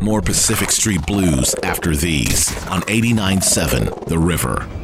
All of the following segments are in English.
More Pacific Street Blues after these on 89.7 The River.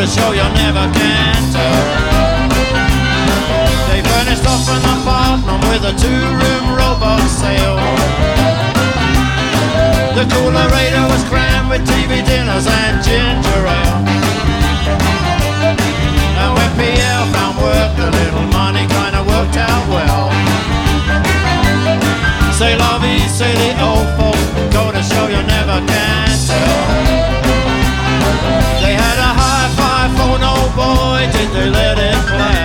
To show you never can tell. They furnished off an apartment with a two-room robot sale. The coolerator was crammed with TV dinners and ginger ale. And when Pierre found work, the little money kinda worked out well. Say vie, say the old folks, go to show you never can boy, did they let it blast.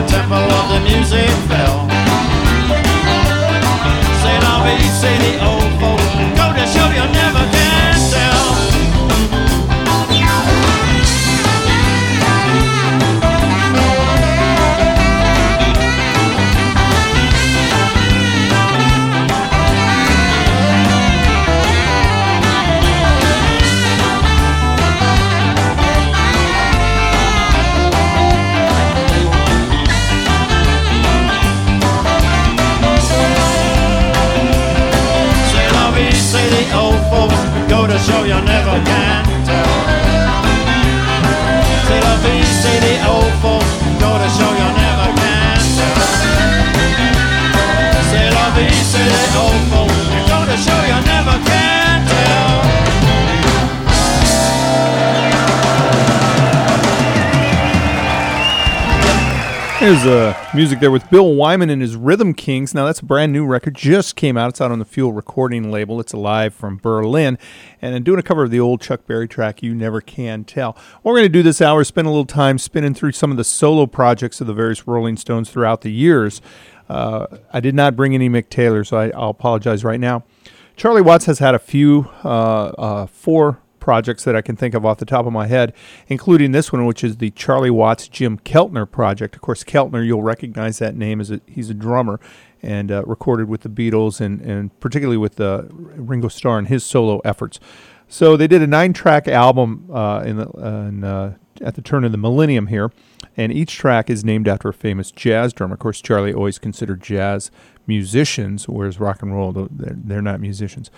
The temple of the music fell. There's uh, music there with Bill Wyman and his Rhythm Kings. Now, that's a brand new record, just came out. It's out on the Fuel recording label. It's live from Berlin. And I'm doing a cover of the old Chuck Berry track, You Never Can Tell. We're going to do this hour spend a little time spinning through some of the solo projects of the various Rolling Stones throughout the years. Uh, I did not bring any Mick Taylor, so I, I'll apologize right now. Charlie Watts has had a few, uh, uh, four projects that I can think of off the top of my head, including this one, which is the Charlie Watts Jim Keltner project. Of course, Keltner, you'll recognize that name as a, he's a drummer and uh, recorded with the Beatles and, and particularly with uh, Ringo Starr and his solo efforts. So they did a nine-track album uh, in the, in, uh, at the turn of the millennium here. And each track is named after a famous jazz drummer. Of course, Charlie always considered jazz musicians, whereas rock and roll, they're, they're not musicians.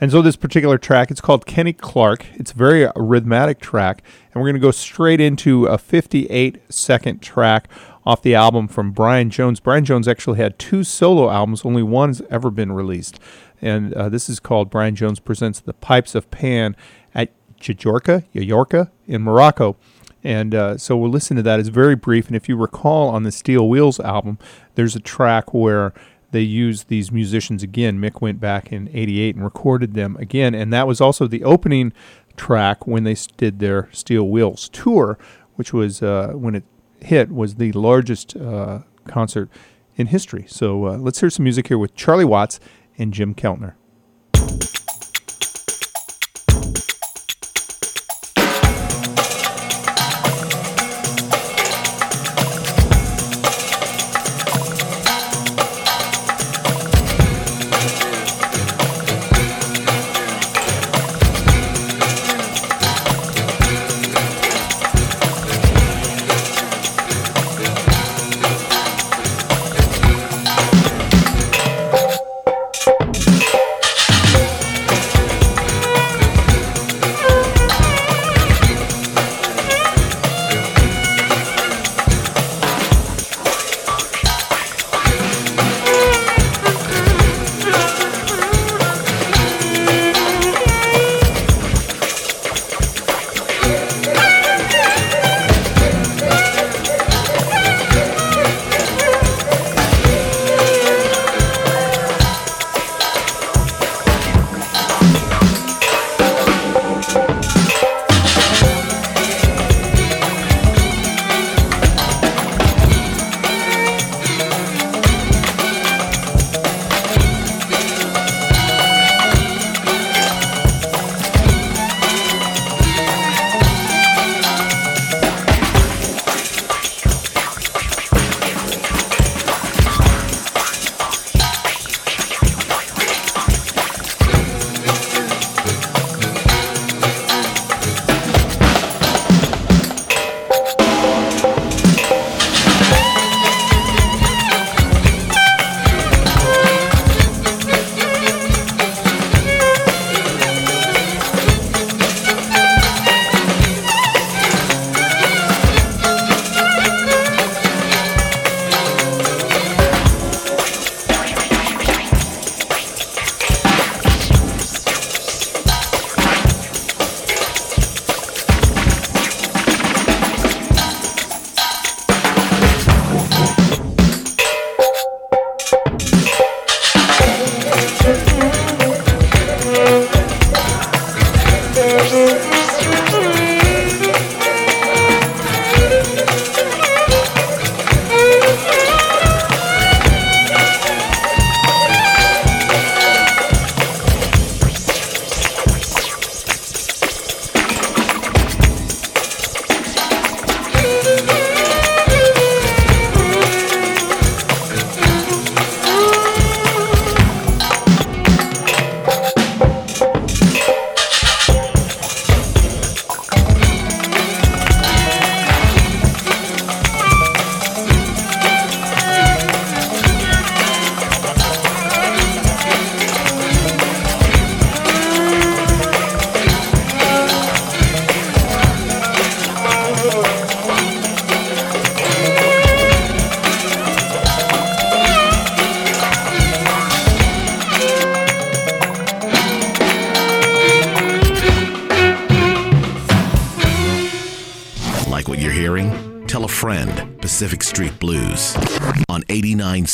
And so this particular track, it's called Kenny Clark. It's very rhythmic track. And we're going to go straight into a 58 second track off the album from Brian Jones. Brian Jones actually had two solo albums, only one's ever been released. And uh, this is called Brian Jones Presents the Pipes of Pan at Jajorka, Yajorka in Morocco. And uh, so we'll listen to that. It's very brief. And if you recall on the Steel Wheels album, there's a track where they used these musicians again. Mick went back in 88 and recorded them again. And that was also the opening track when they did their Steel Wheels tour, which was uh, when it hit, was the largest uh, concert in history. So uh, let's hear some music here with Charlie Watts and Jim Keltner.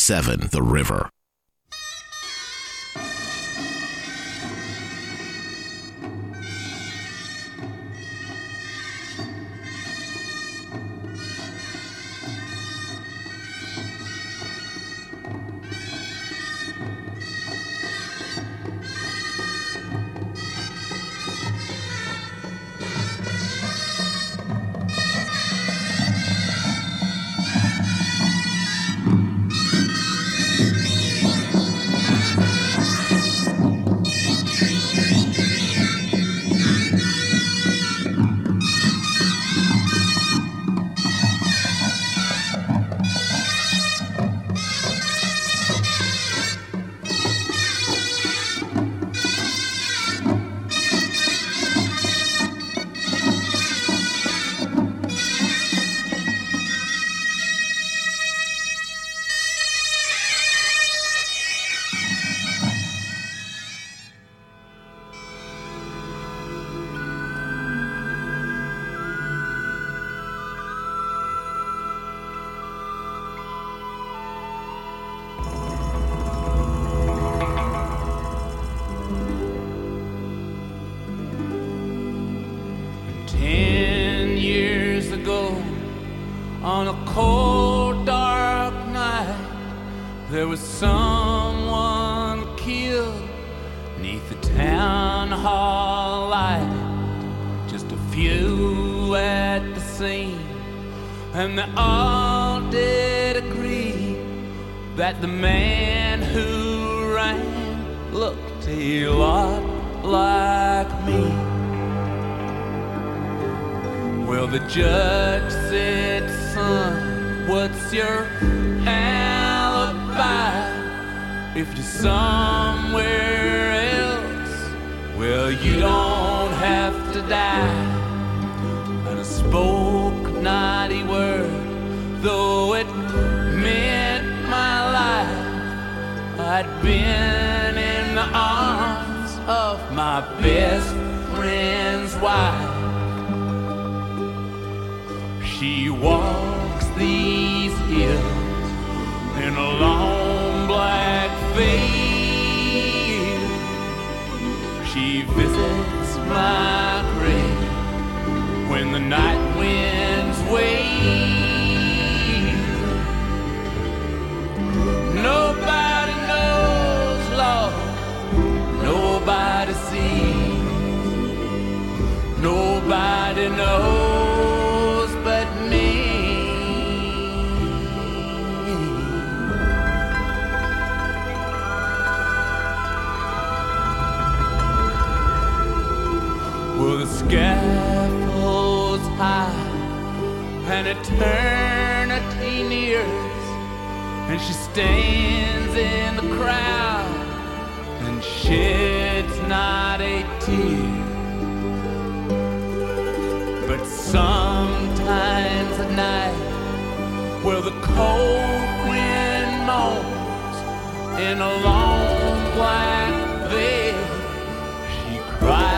89.7 If you're somewhere else, well, you don't have to die. And I spoke a word, though it meant my life. I'd been in the arms of my best friend's wife. She walks veil. She visits my grave when the night winds eternity nears, and she stands in the crowd and sheds not a tear. But sometimes at night, where the cold wind moans in a long black veil. She cries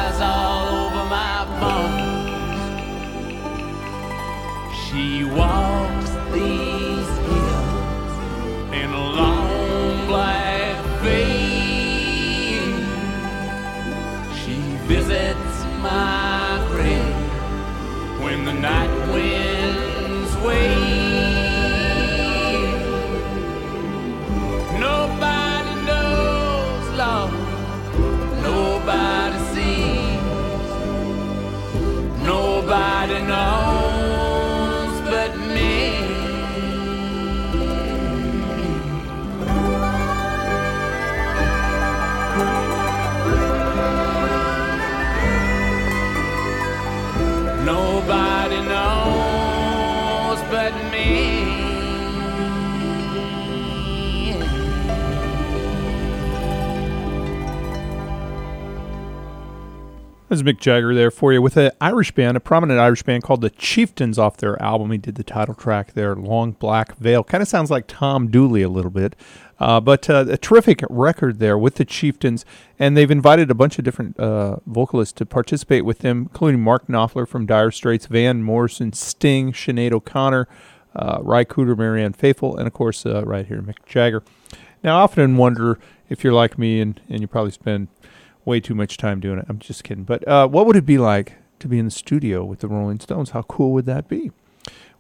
She walks these There's Mick Jagger there for you with an Irish band, a prominent Irish band called the Chieftains off their album. He did the title track there, Long Black Veil. Kind of sounds like Tom Dooley a little bit. Uh, but uh, a terrific record there with the Chieftains. And they've invited a bunch of different uh, vocalists to participate with them, including Mark Knopfler from Dire Straits, Van Morrison, Sting, Sinead O'Connor, uh, Ry Cooder, Marianne Faithful, and of course, uh, right here, Mick Jagger. Now, I often wonder if you're like me and, and you probably spend way too much time doing it. I'm just kidding. But uh, what would it be like to be in the studio with the Rolling Stones? How cool would that be?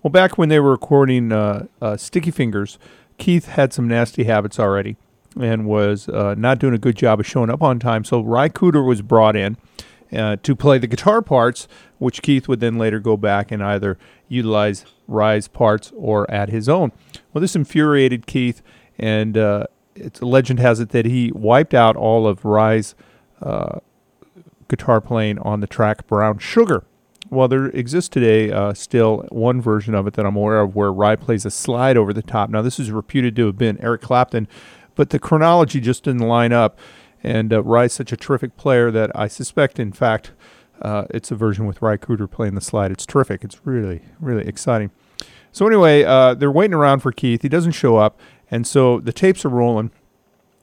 Well, back when they were recording uh, uh, Sticky Fingers, Keith had some nasty habits already and was uh, not doing a good job of showing up on time. So Ry Cooder was brought in uh, to play the guitar parts, which Keith would then later go back and either utilize Ry's parts or add his own. Well, this infuriated Keith, and uh, it's legend has it that he wiped out all of Ry's uh, guitar playing on the track Brown Sugar. Well, there exists today uh, still one version of it that I'm aware of where Ry plays a slide over the top. Now, this is reputed to have been Eric Clapton, but the chronology just didn't line up. And uh, Ry's such a terrific player that I suspect, in fact, uh, it's a version with Ry Cooder playing the slide. It's terrific. It's really, really exciting. So, anyway, uh, they're waiting around for Keith. He doesn't show up. And so the tapes are rolling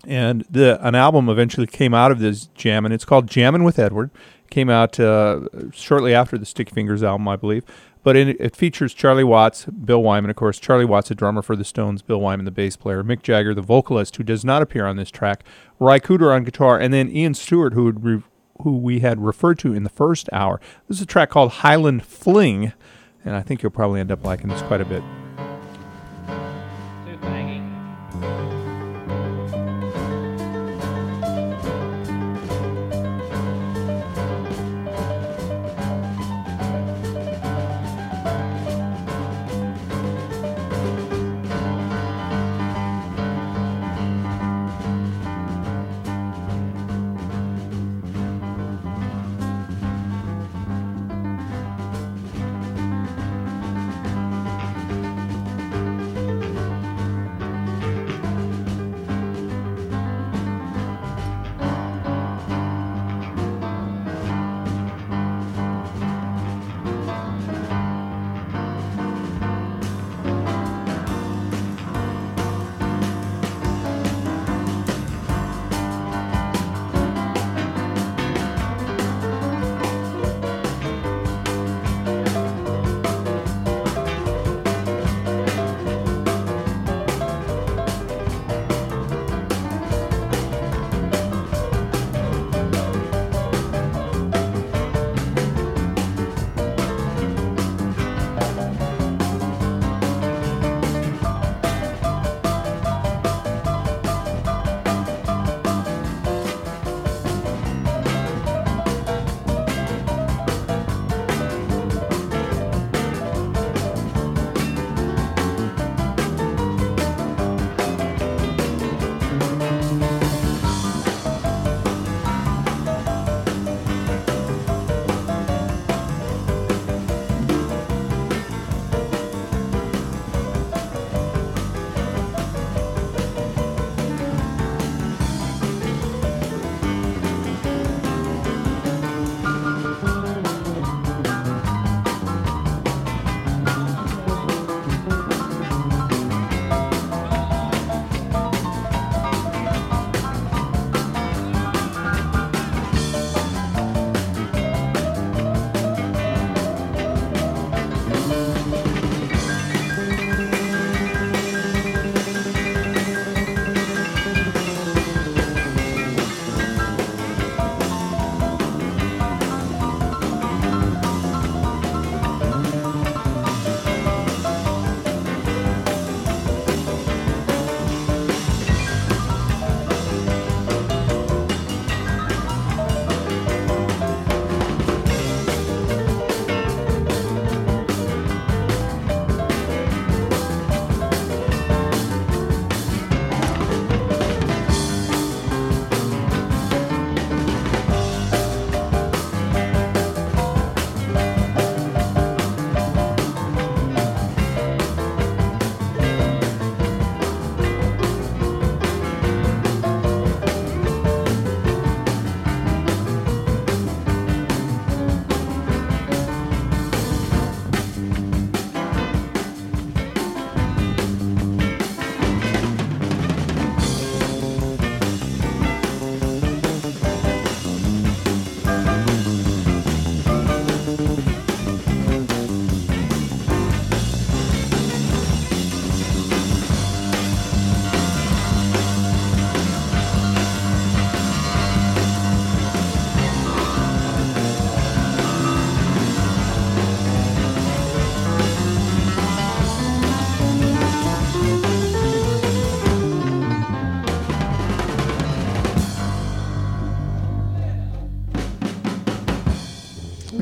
and the an album eventually came out of this jam, and it's called Jammin' with Edward. Came out uh, shortly after the Sticky Fingers album, I believe. But it, it features Charlie Watts, Bill Wyman, of course. Charlie Watts, a drummer for the Stones, Bill Wyman, the bass player, Mick Jagger, the vocalist, who does not appear on this track, Ry Cooder on guitar, and then Ian Stewart, who re- who we had referred to in the first hour. This is a track called Highland Fling, and I think you'll probably end up liking this quite a bit.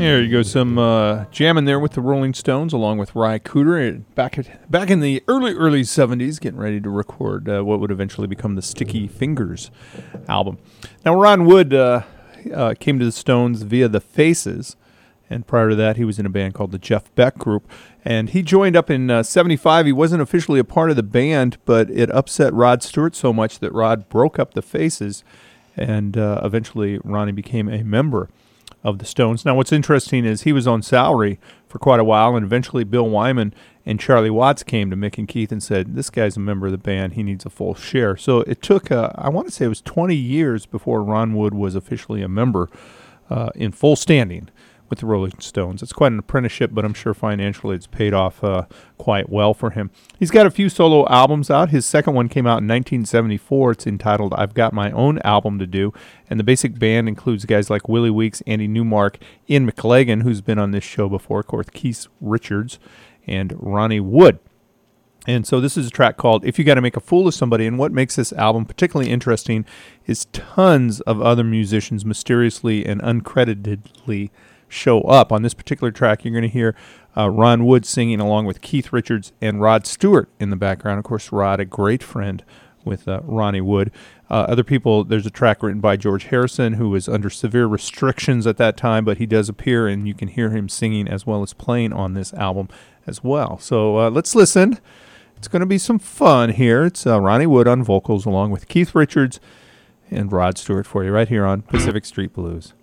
There you go, some uh, jamming there with the Rolling Stones, along with Ry Cooder, back at, back in the early early '70s, getting ready to record uh, what would eventually become the Sticky Fingers album. Now, Ron Wood uh, uh, came to the Stones via the Faces, and prior to that, he was in a band called the Jeff Beck Group. And he joined up in '75. he wasn't officially a part of the band, but it upset Rod Stewart so much that Rod broke up the Faces, and uh, eventually Ronnie became a member of the Stones. Now, what's interesting is he was on salary for quite a while, and eventually Bill Wyman and Charlie Watts came to Mick and Keith and said, "This guy's a member of the band. He needs a full share." So it took, uh, I want to say, it was 20 years before Ron Wood was officially a member uh, in full standing with the Rolling Stones. It's quite an apprenticeship, but I'm sure financially it's paid off uh, quite well for him. He's got a few solo albums out. His second one came out in 1974. It's entitled I've Got My Own Album to Do. And the basic band includes guys like Willie Weeks, Andy Newmark, Ian McLagan, who's been on this show before, of course, Keith Richards, and Ronnie Wood. And so this is a track called If You Gotta Make a Fool of Somebody. And what makes this album particularly interesting is tons of other musicians mysteriously and uncreditedly show up. On this particular track, you're going to hear uh, Ron Wood singing along with Keith Richards and Rod Stewart in the background. Of course, Rod, a great friend with uh, Ronnie Wood. Uh, other people, there's a track written by George Harrison, who was under severe restrictions at that time, but he does appear, and you can hear him singing as well as playing on this album as well. So uh, let's listen. It's going to be some fun here. It's uh, Ronnie Wood on vocals, along with Keith Richards and Rod Stewart for you right here on Pacific Street Blues.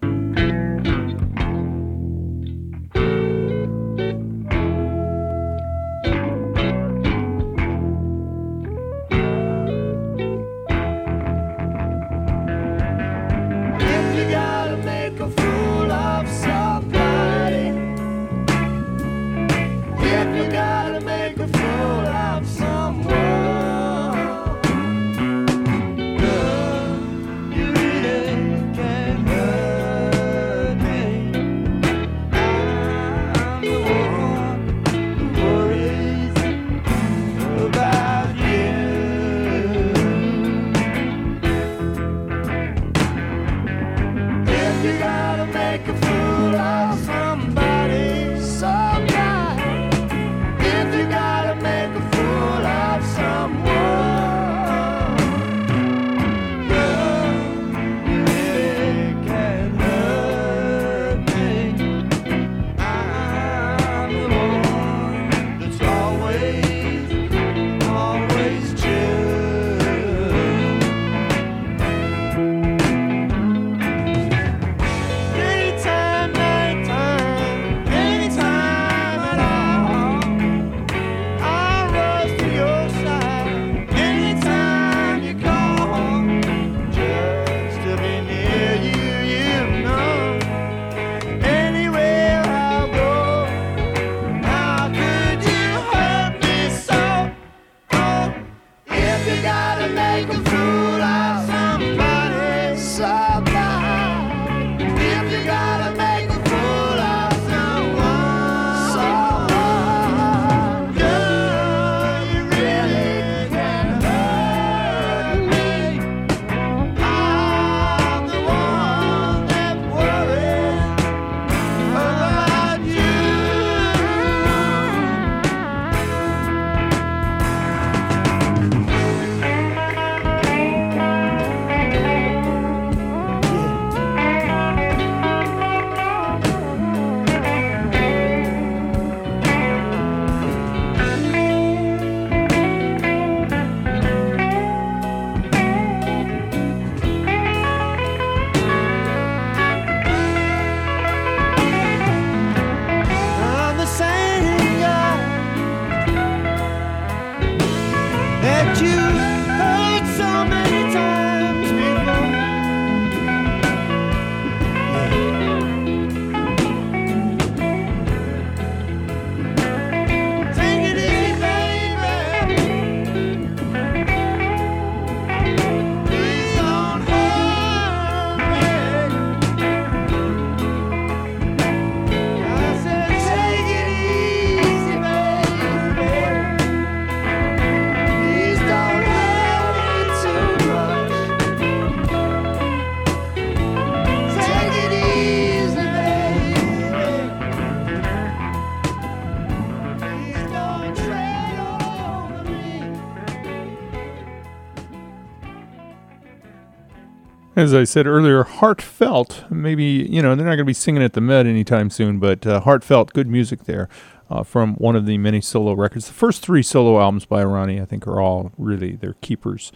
As I said earlier, heartfelt. Maybe you know they're not going to be singing at the Met anytime soon, but uh, heartfelt, good music there uh, from one of the many solo records. The first three solo albums by Ronnie, I think, are all really they're keepers,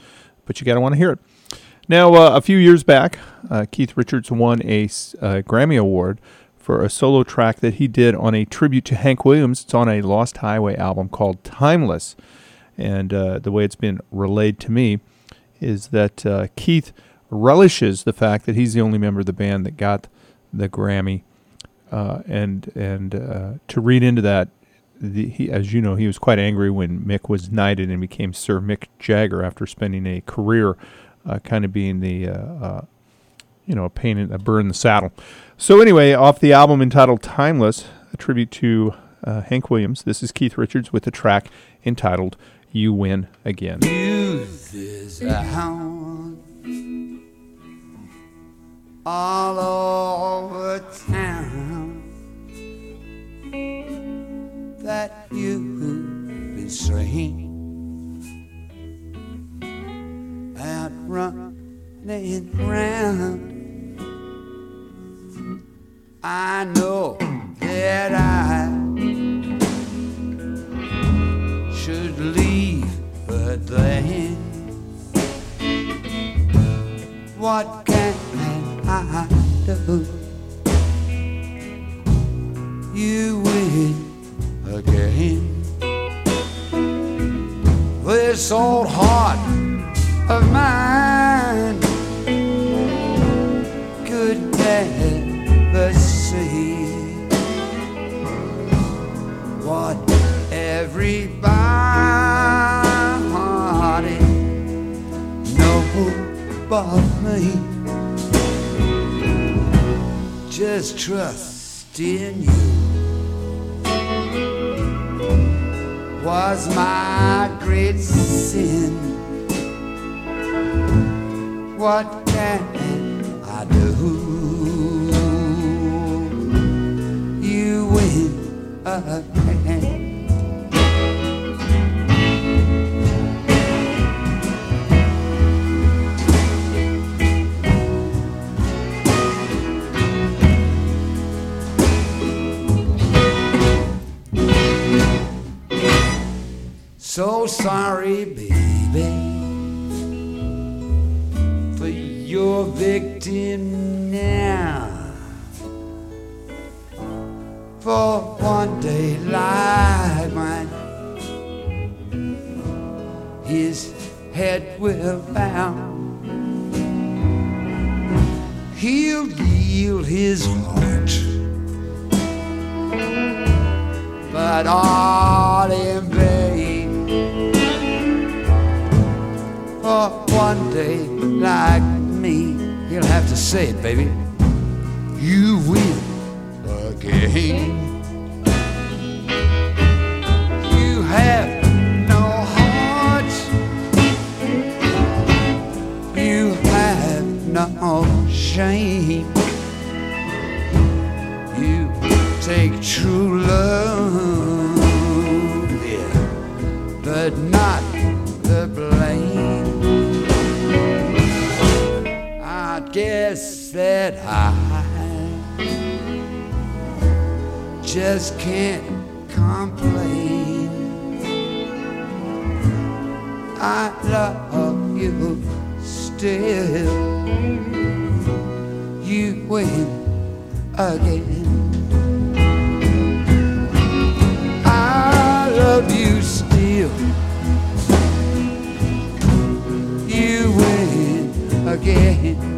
but you got to want to hear it. Now, uh, a few years back, uh, Keith Richards won a Grammy Award for a solo track that he did on a tribute to Hank Williams. It's on a Lost Highway album called Timeless. And uh, the way it's been relayed to me is that uh, Keith relishes the fact that he's the only member of the band that got the Grammy. Uh, and and uh, to read into that, the, he, as you know, he was quite angry when Mick was knighted and became Sir Mick Jagger after spending a career uh, kind of being the uh, uh, you know a pain in a burn in the saddle. So anyway, off the album entitled "Timeless," a tribute to uh, Hank Williams. This is Keith Richards with the track entitled "You Win Again." All So sorry, baby, for your victim now. For one day like mine, his head will bow. He'll yield his heart, but all in For one day like me, he'll have to say it, baby. You win again. You have no heart. You have no shame. You take true love, yeah, but that I just can't complain. I love you still. You win again. I love you still. You win again.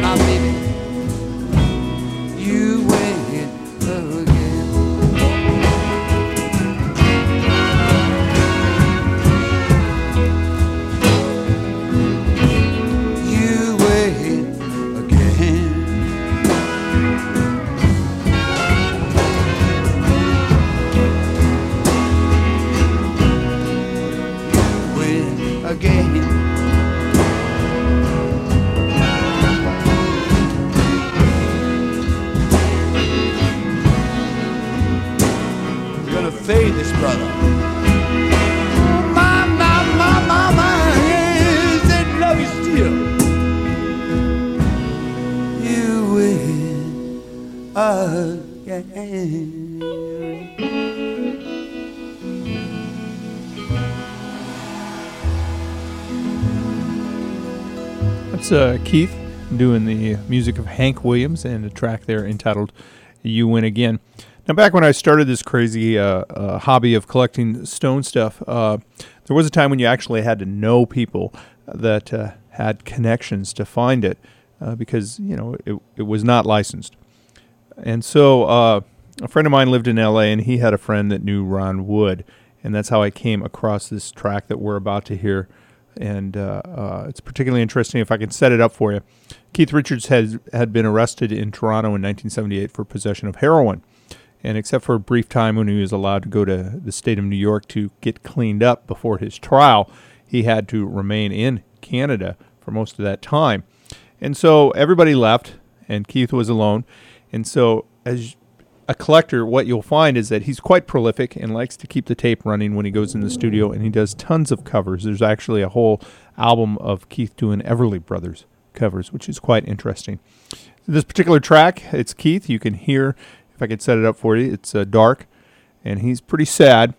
My, baby. Keith doing the music of Hank Williams and a track there entitled "You Win Again." Now, back when I started this crazy uh, uh, hobby of collecting stone stuff, uh, there was a time when you actually had to know people that uh, had connections to find it uh, because you know it, it was not licensed. And so, uh, a friend of mine lived in L.A. and he had a friend that knew Ron Wood, and that's how I came across this track that we're about to hear and uh, uh, it's particularly interesting if I can set it up for you. Keith Richards had had been arrested in Toronto in 1978 for possession of heroin, and except for a brief time when he was allowed to go to the state of New York to get cleaned up before his trial, he had to remain in Canada for most of that time. And so everybody left, and Keith was alone. And so, as a collector, what you'll find is that he's quite prolific and likes to keep the tape running when he goes in the studio, and he does tons of covers. There's actually a whole album of Keith doing Everly Brothers covers, which is quite interesting. This particular track, it's Keith. You can hear, if I could set it up for you, it's uh, dark, and he's pretty sad.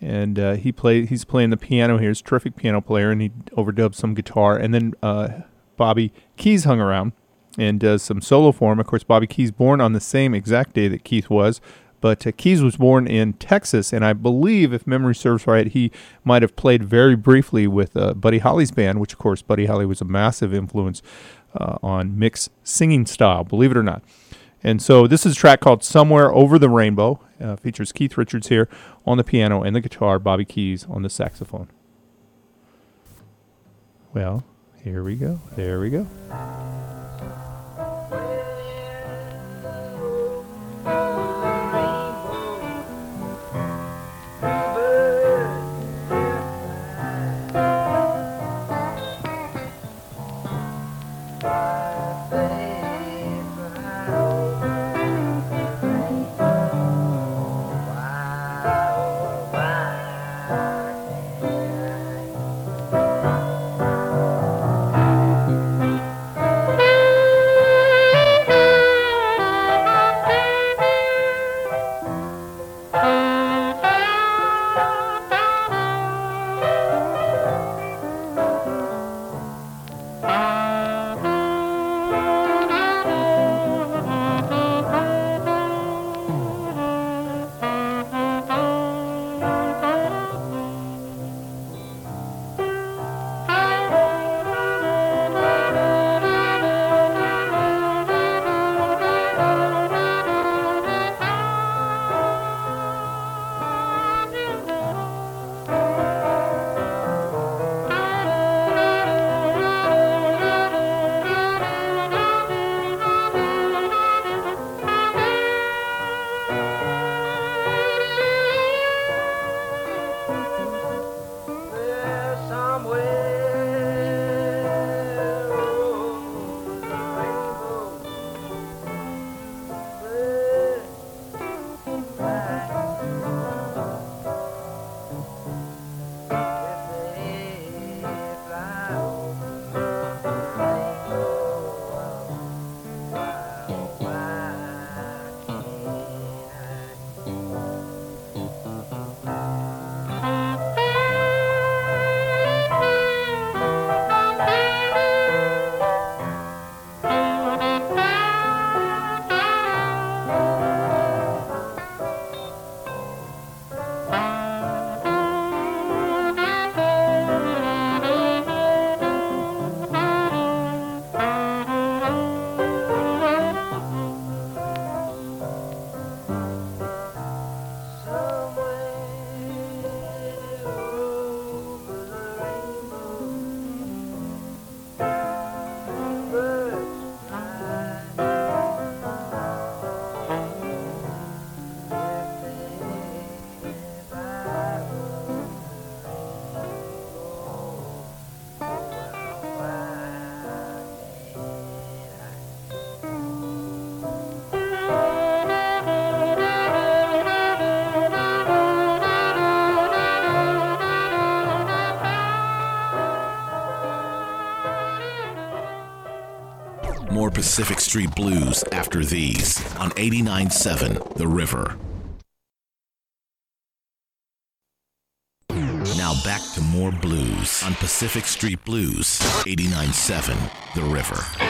And uh, he play he's playing the piano here. He's a terrific piano player, and he overdubs some guitar. And then uh, Bobby Keys hung around and does some solo form. Of course, Bobby Keys born on the same exact day that Keith was, but uh, Keys was born in Texas, and I believe, if memory serves right, he might have played very briefly with uh, Buddy Holly's band, which of course Buddy Holly was a massive influence uh, on Mick's singing style, believe it or not. And so this is a track called "Somewhere Over the Rainbow." Uh, features Keith Richards here on the piano and the guitar, Bobby Keys on the saxophone. Well, here we go. There we go. Pacific Street Blues after these on 89.7 The River. Now back to more blues on Pacific Street Blues, 89.7 The River.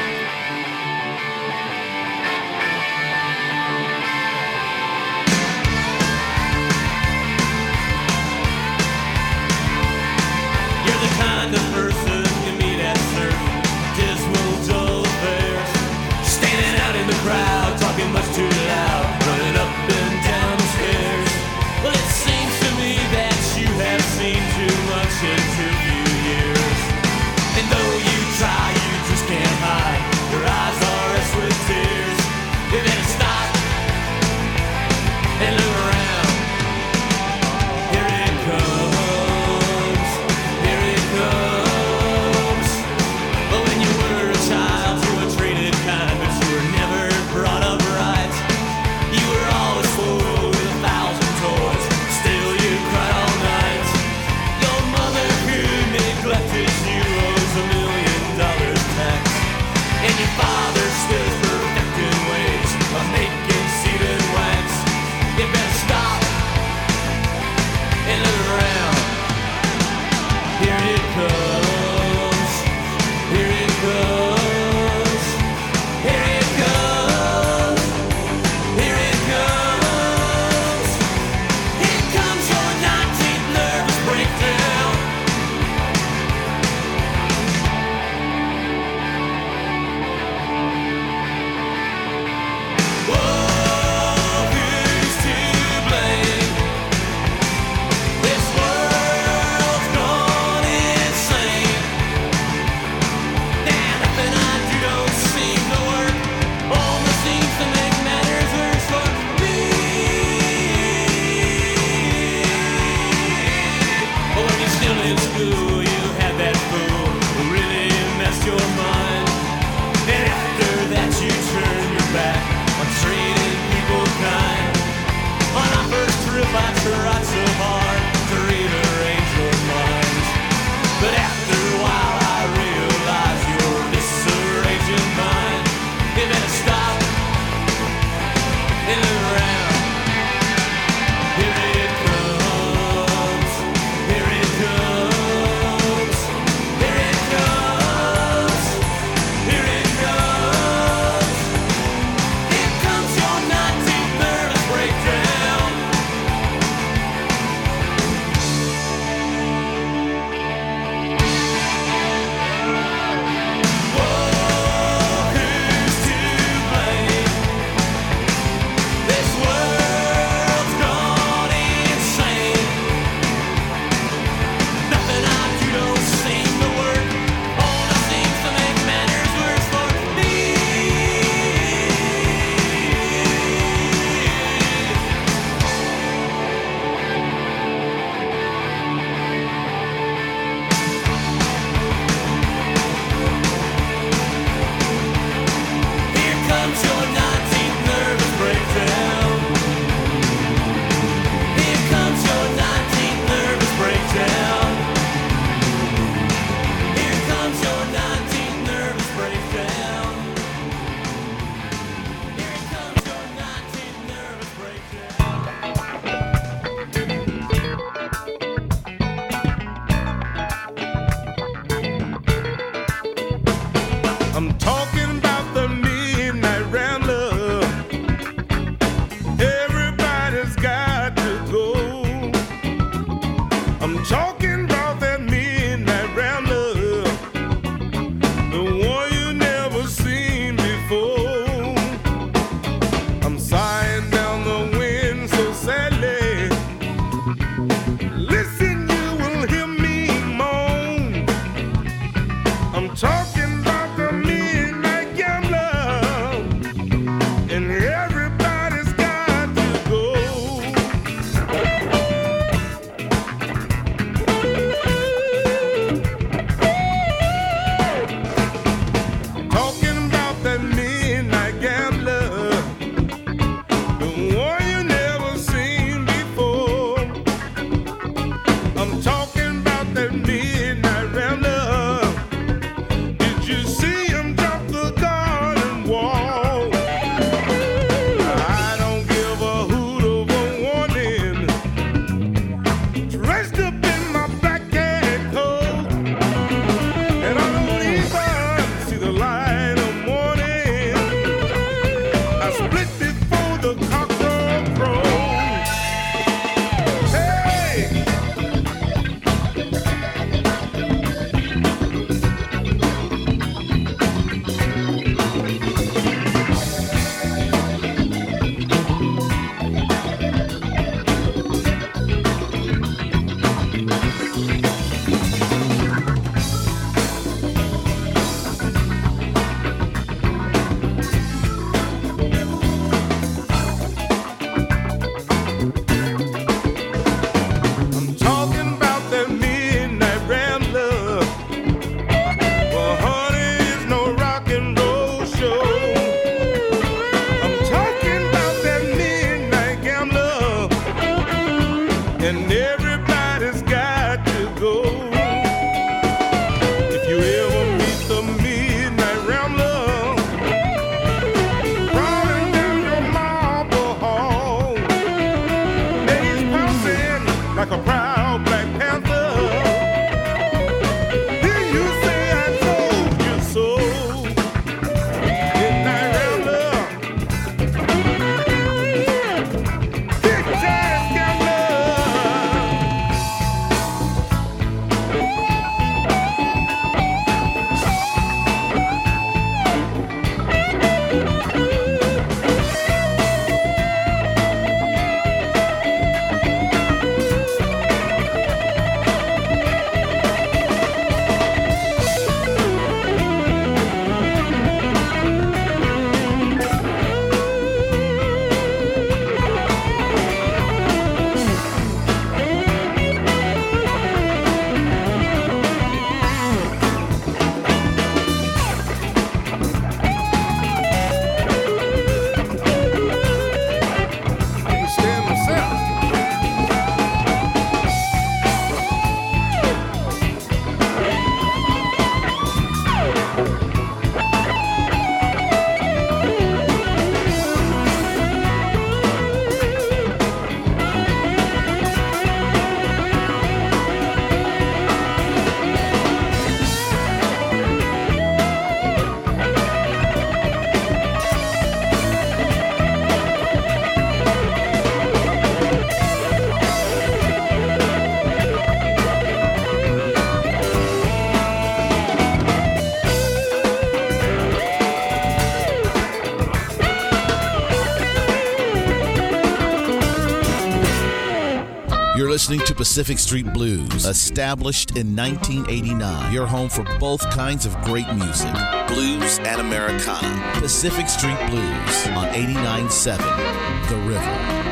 Pacific Street Blues, established in 1989. Your home for both kinds of great music blues and Americana. Pacific Street Blues on 89.7 The River.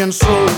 pienso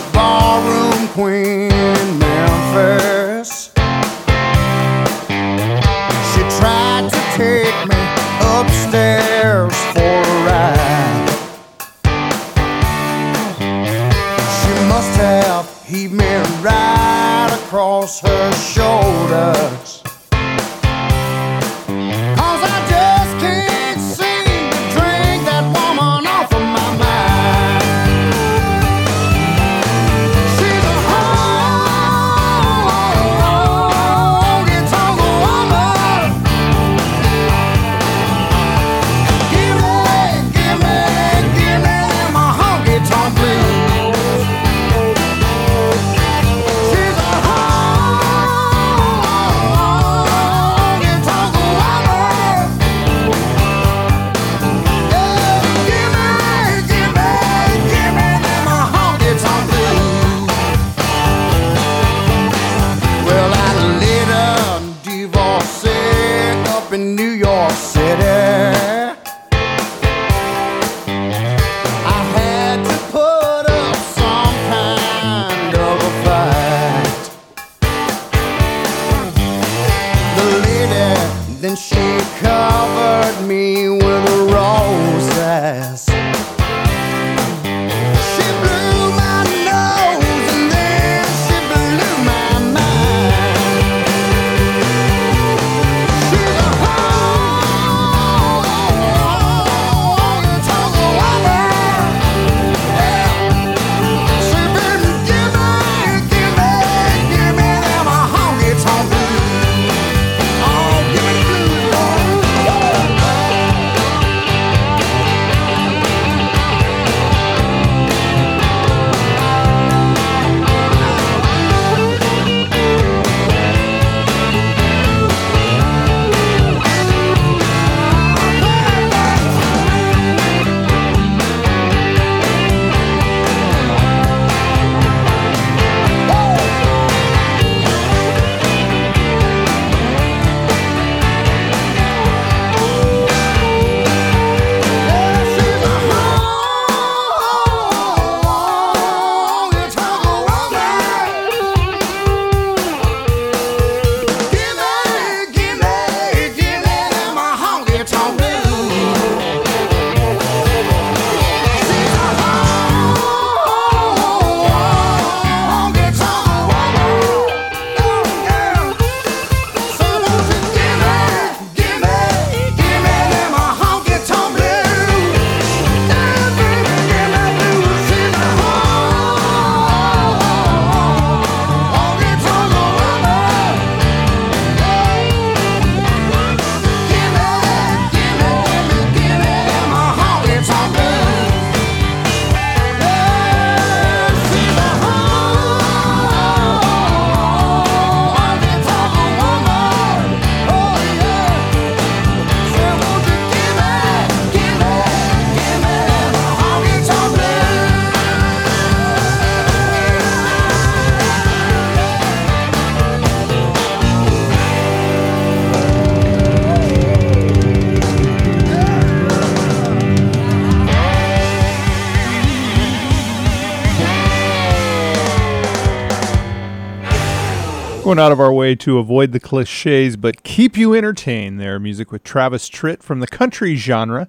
Going out of our way to avoid the cliches, but keep you entertained. There, music with Travis Tritt from the country genre,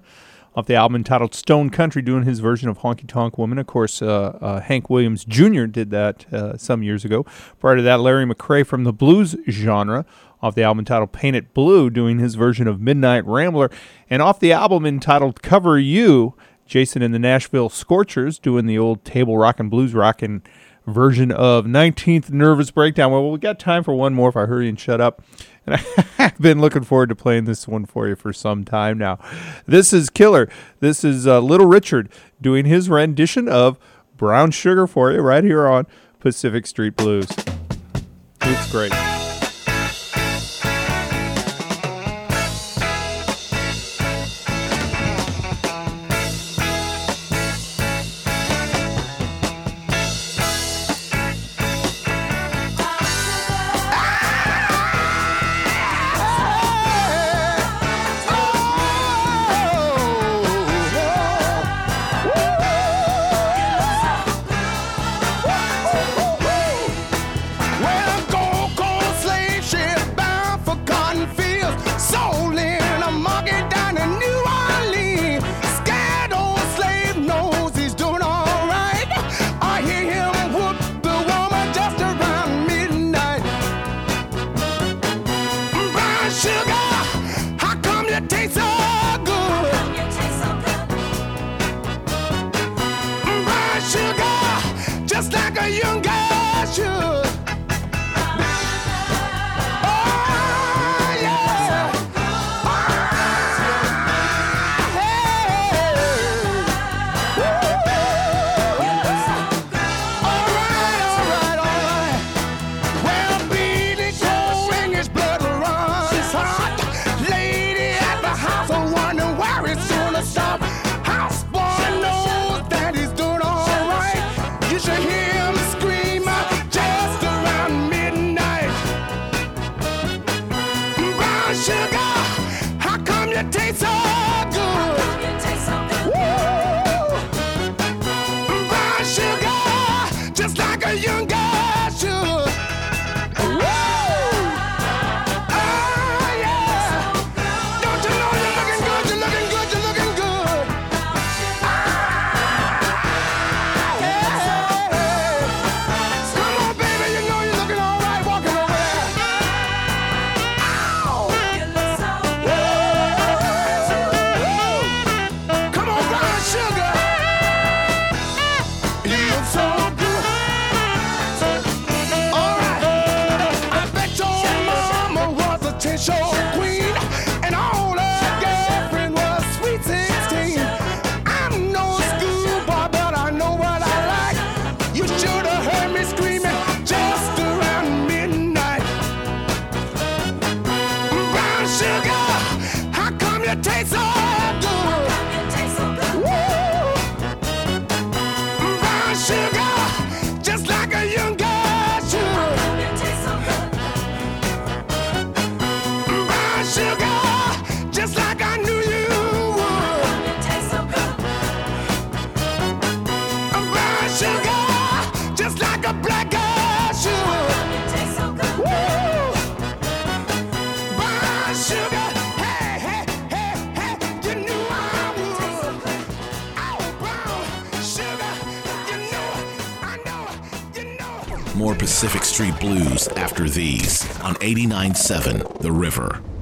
off the album entitled Stone Country, doing his version of Honky Tonk Woman. Of course, uh, uh, Hank Williams Jr. did that uh, some years ago. Prior to that, Larry McCray from the blues genre, off the album entitled Paint It Blue, doing his version of Midnight Rambler. And off the album entitled Cover You, Jason and the Nashville Scorchers doing the old table rock and blues rock and version of 19th Nervous Breakdown. Well, we got time for one more if I hurry and shut up. And I've been looking forward to playing this one for you for some time now. This is Killer. This is uh, Little Richard doing his rendition of Brown Sugar for you right here on Pacific Street Blues. It's great. 89.7 The River.